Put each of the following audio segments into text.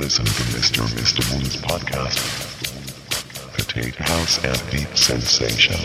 listen to Mr. Mr. Moon's podcast, Potato House and Deep Sensation.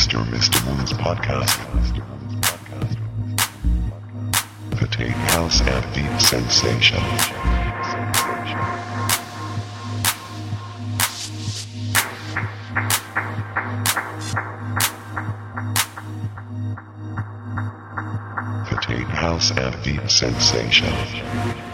Mr. Mr. Woman's podcast. The Tape House and Deep Sensation. The Tape House and Deep Sensation.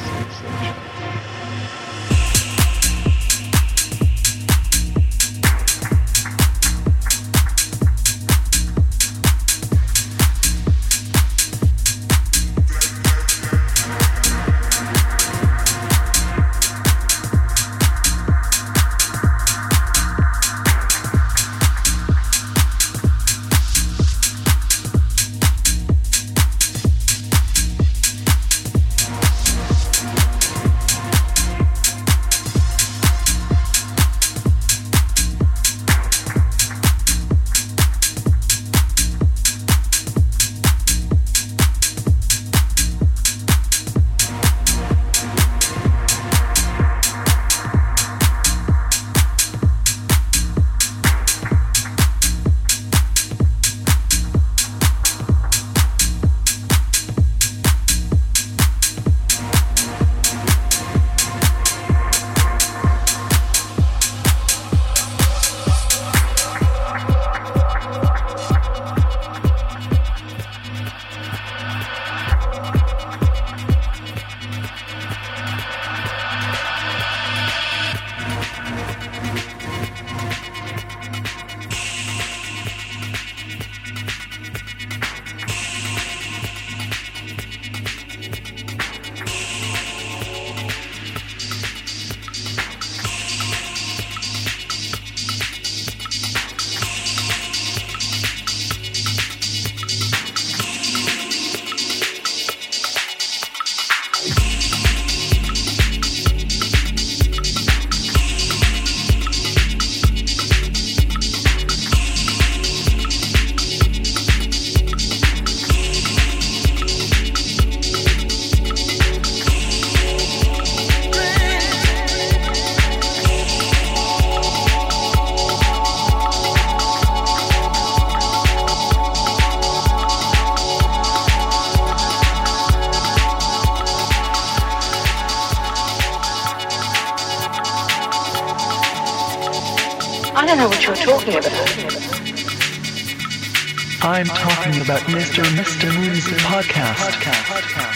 Talking about Mr. Mr. Moon's podcast.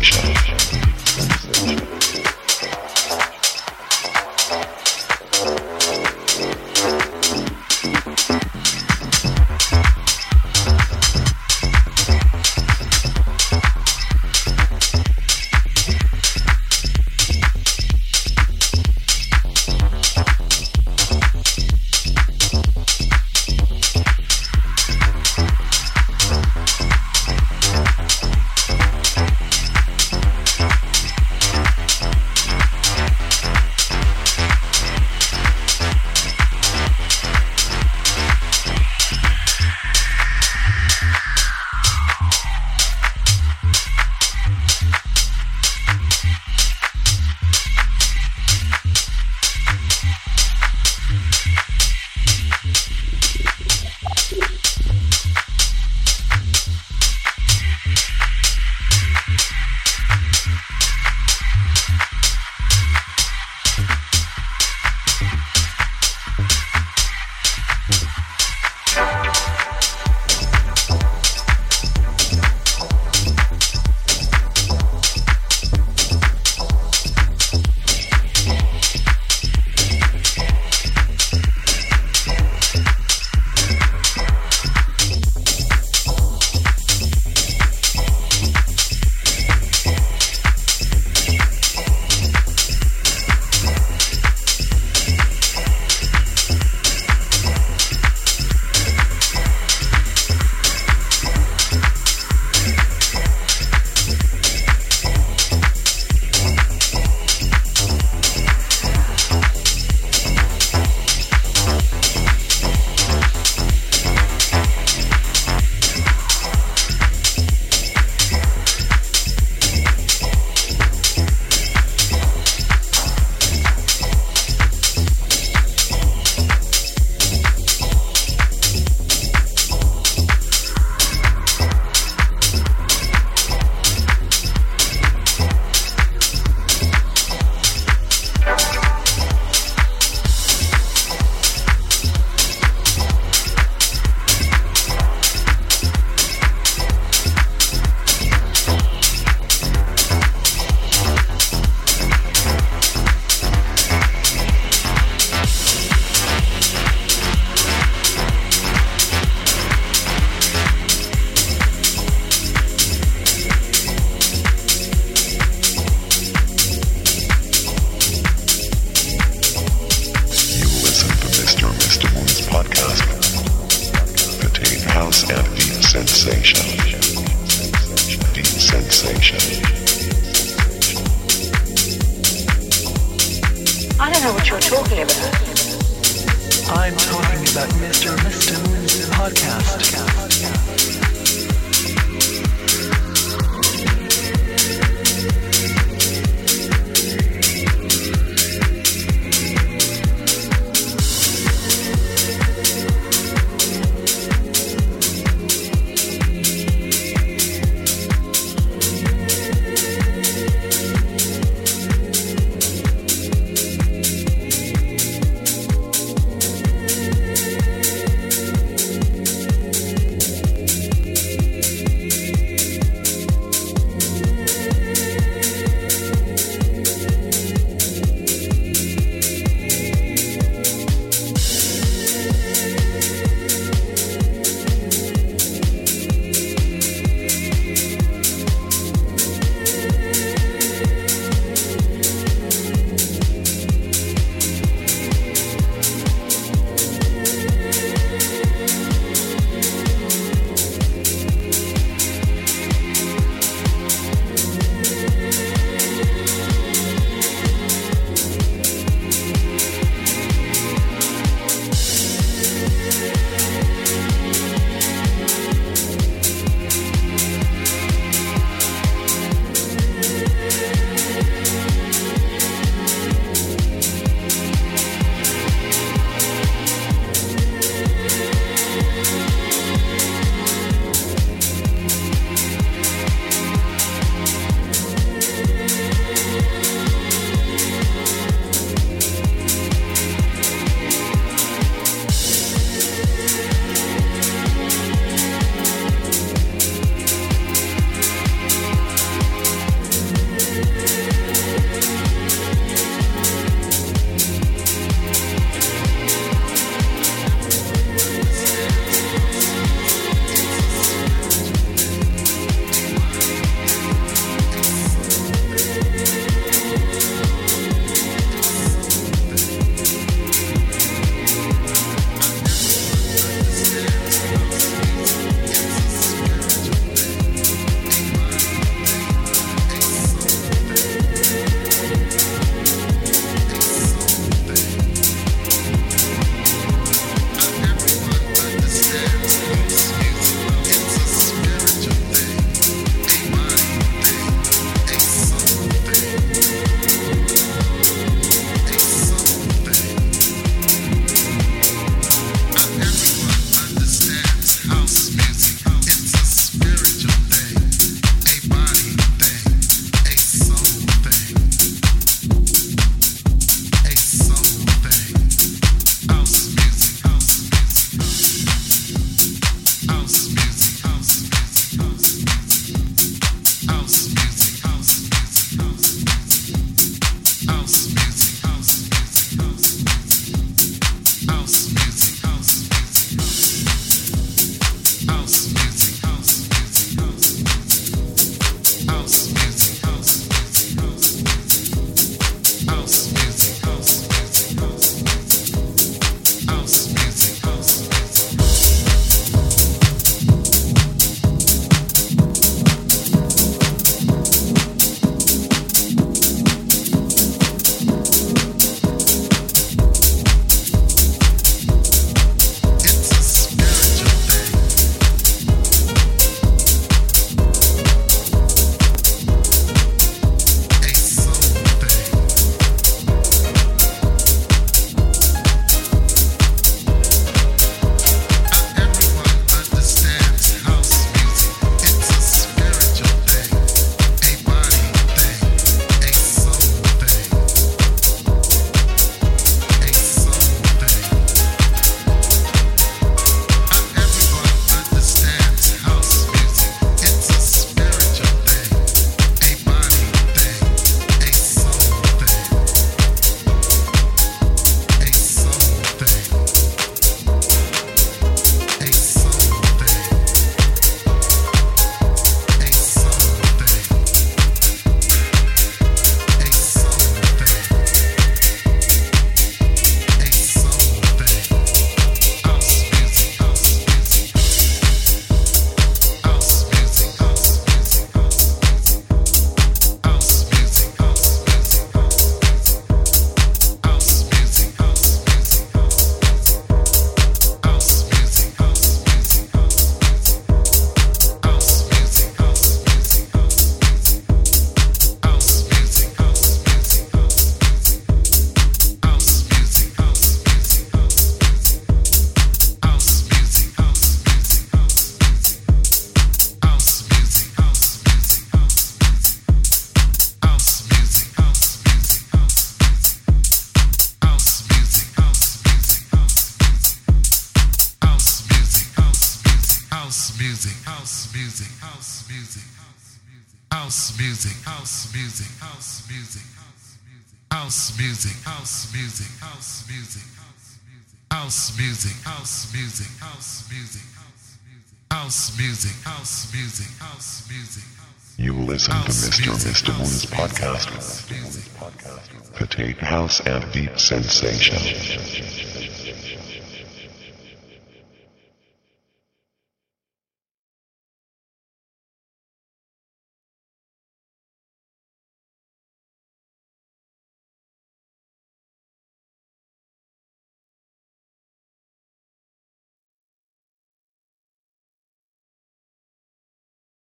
sensation. And Deep Sensation.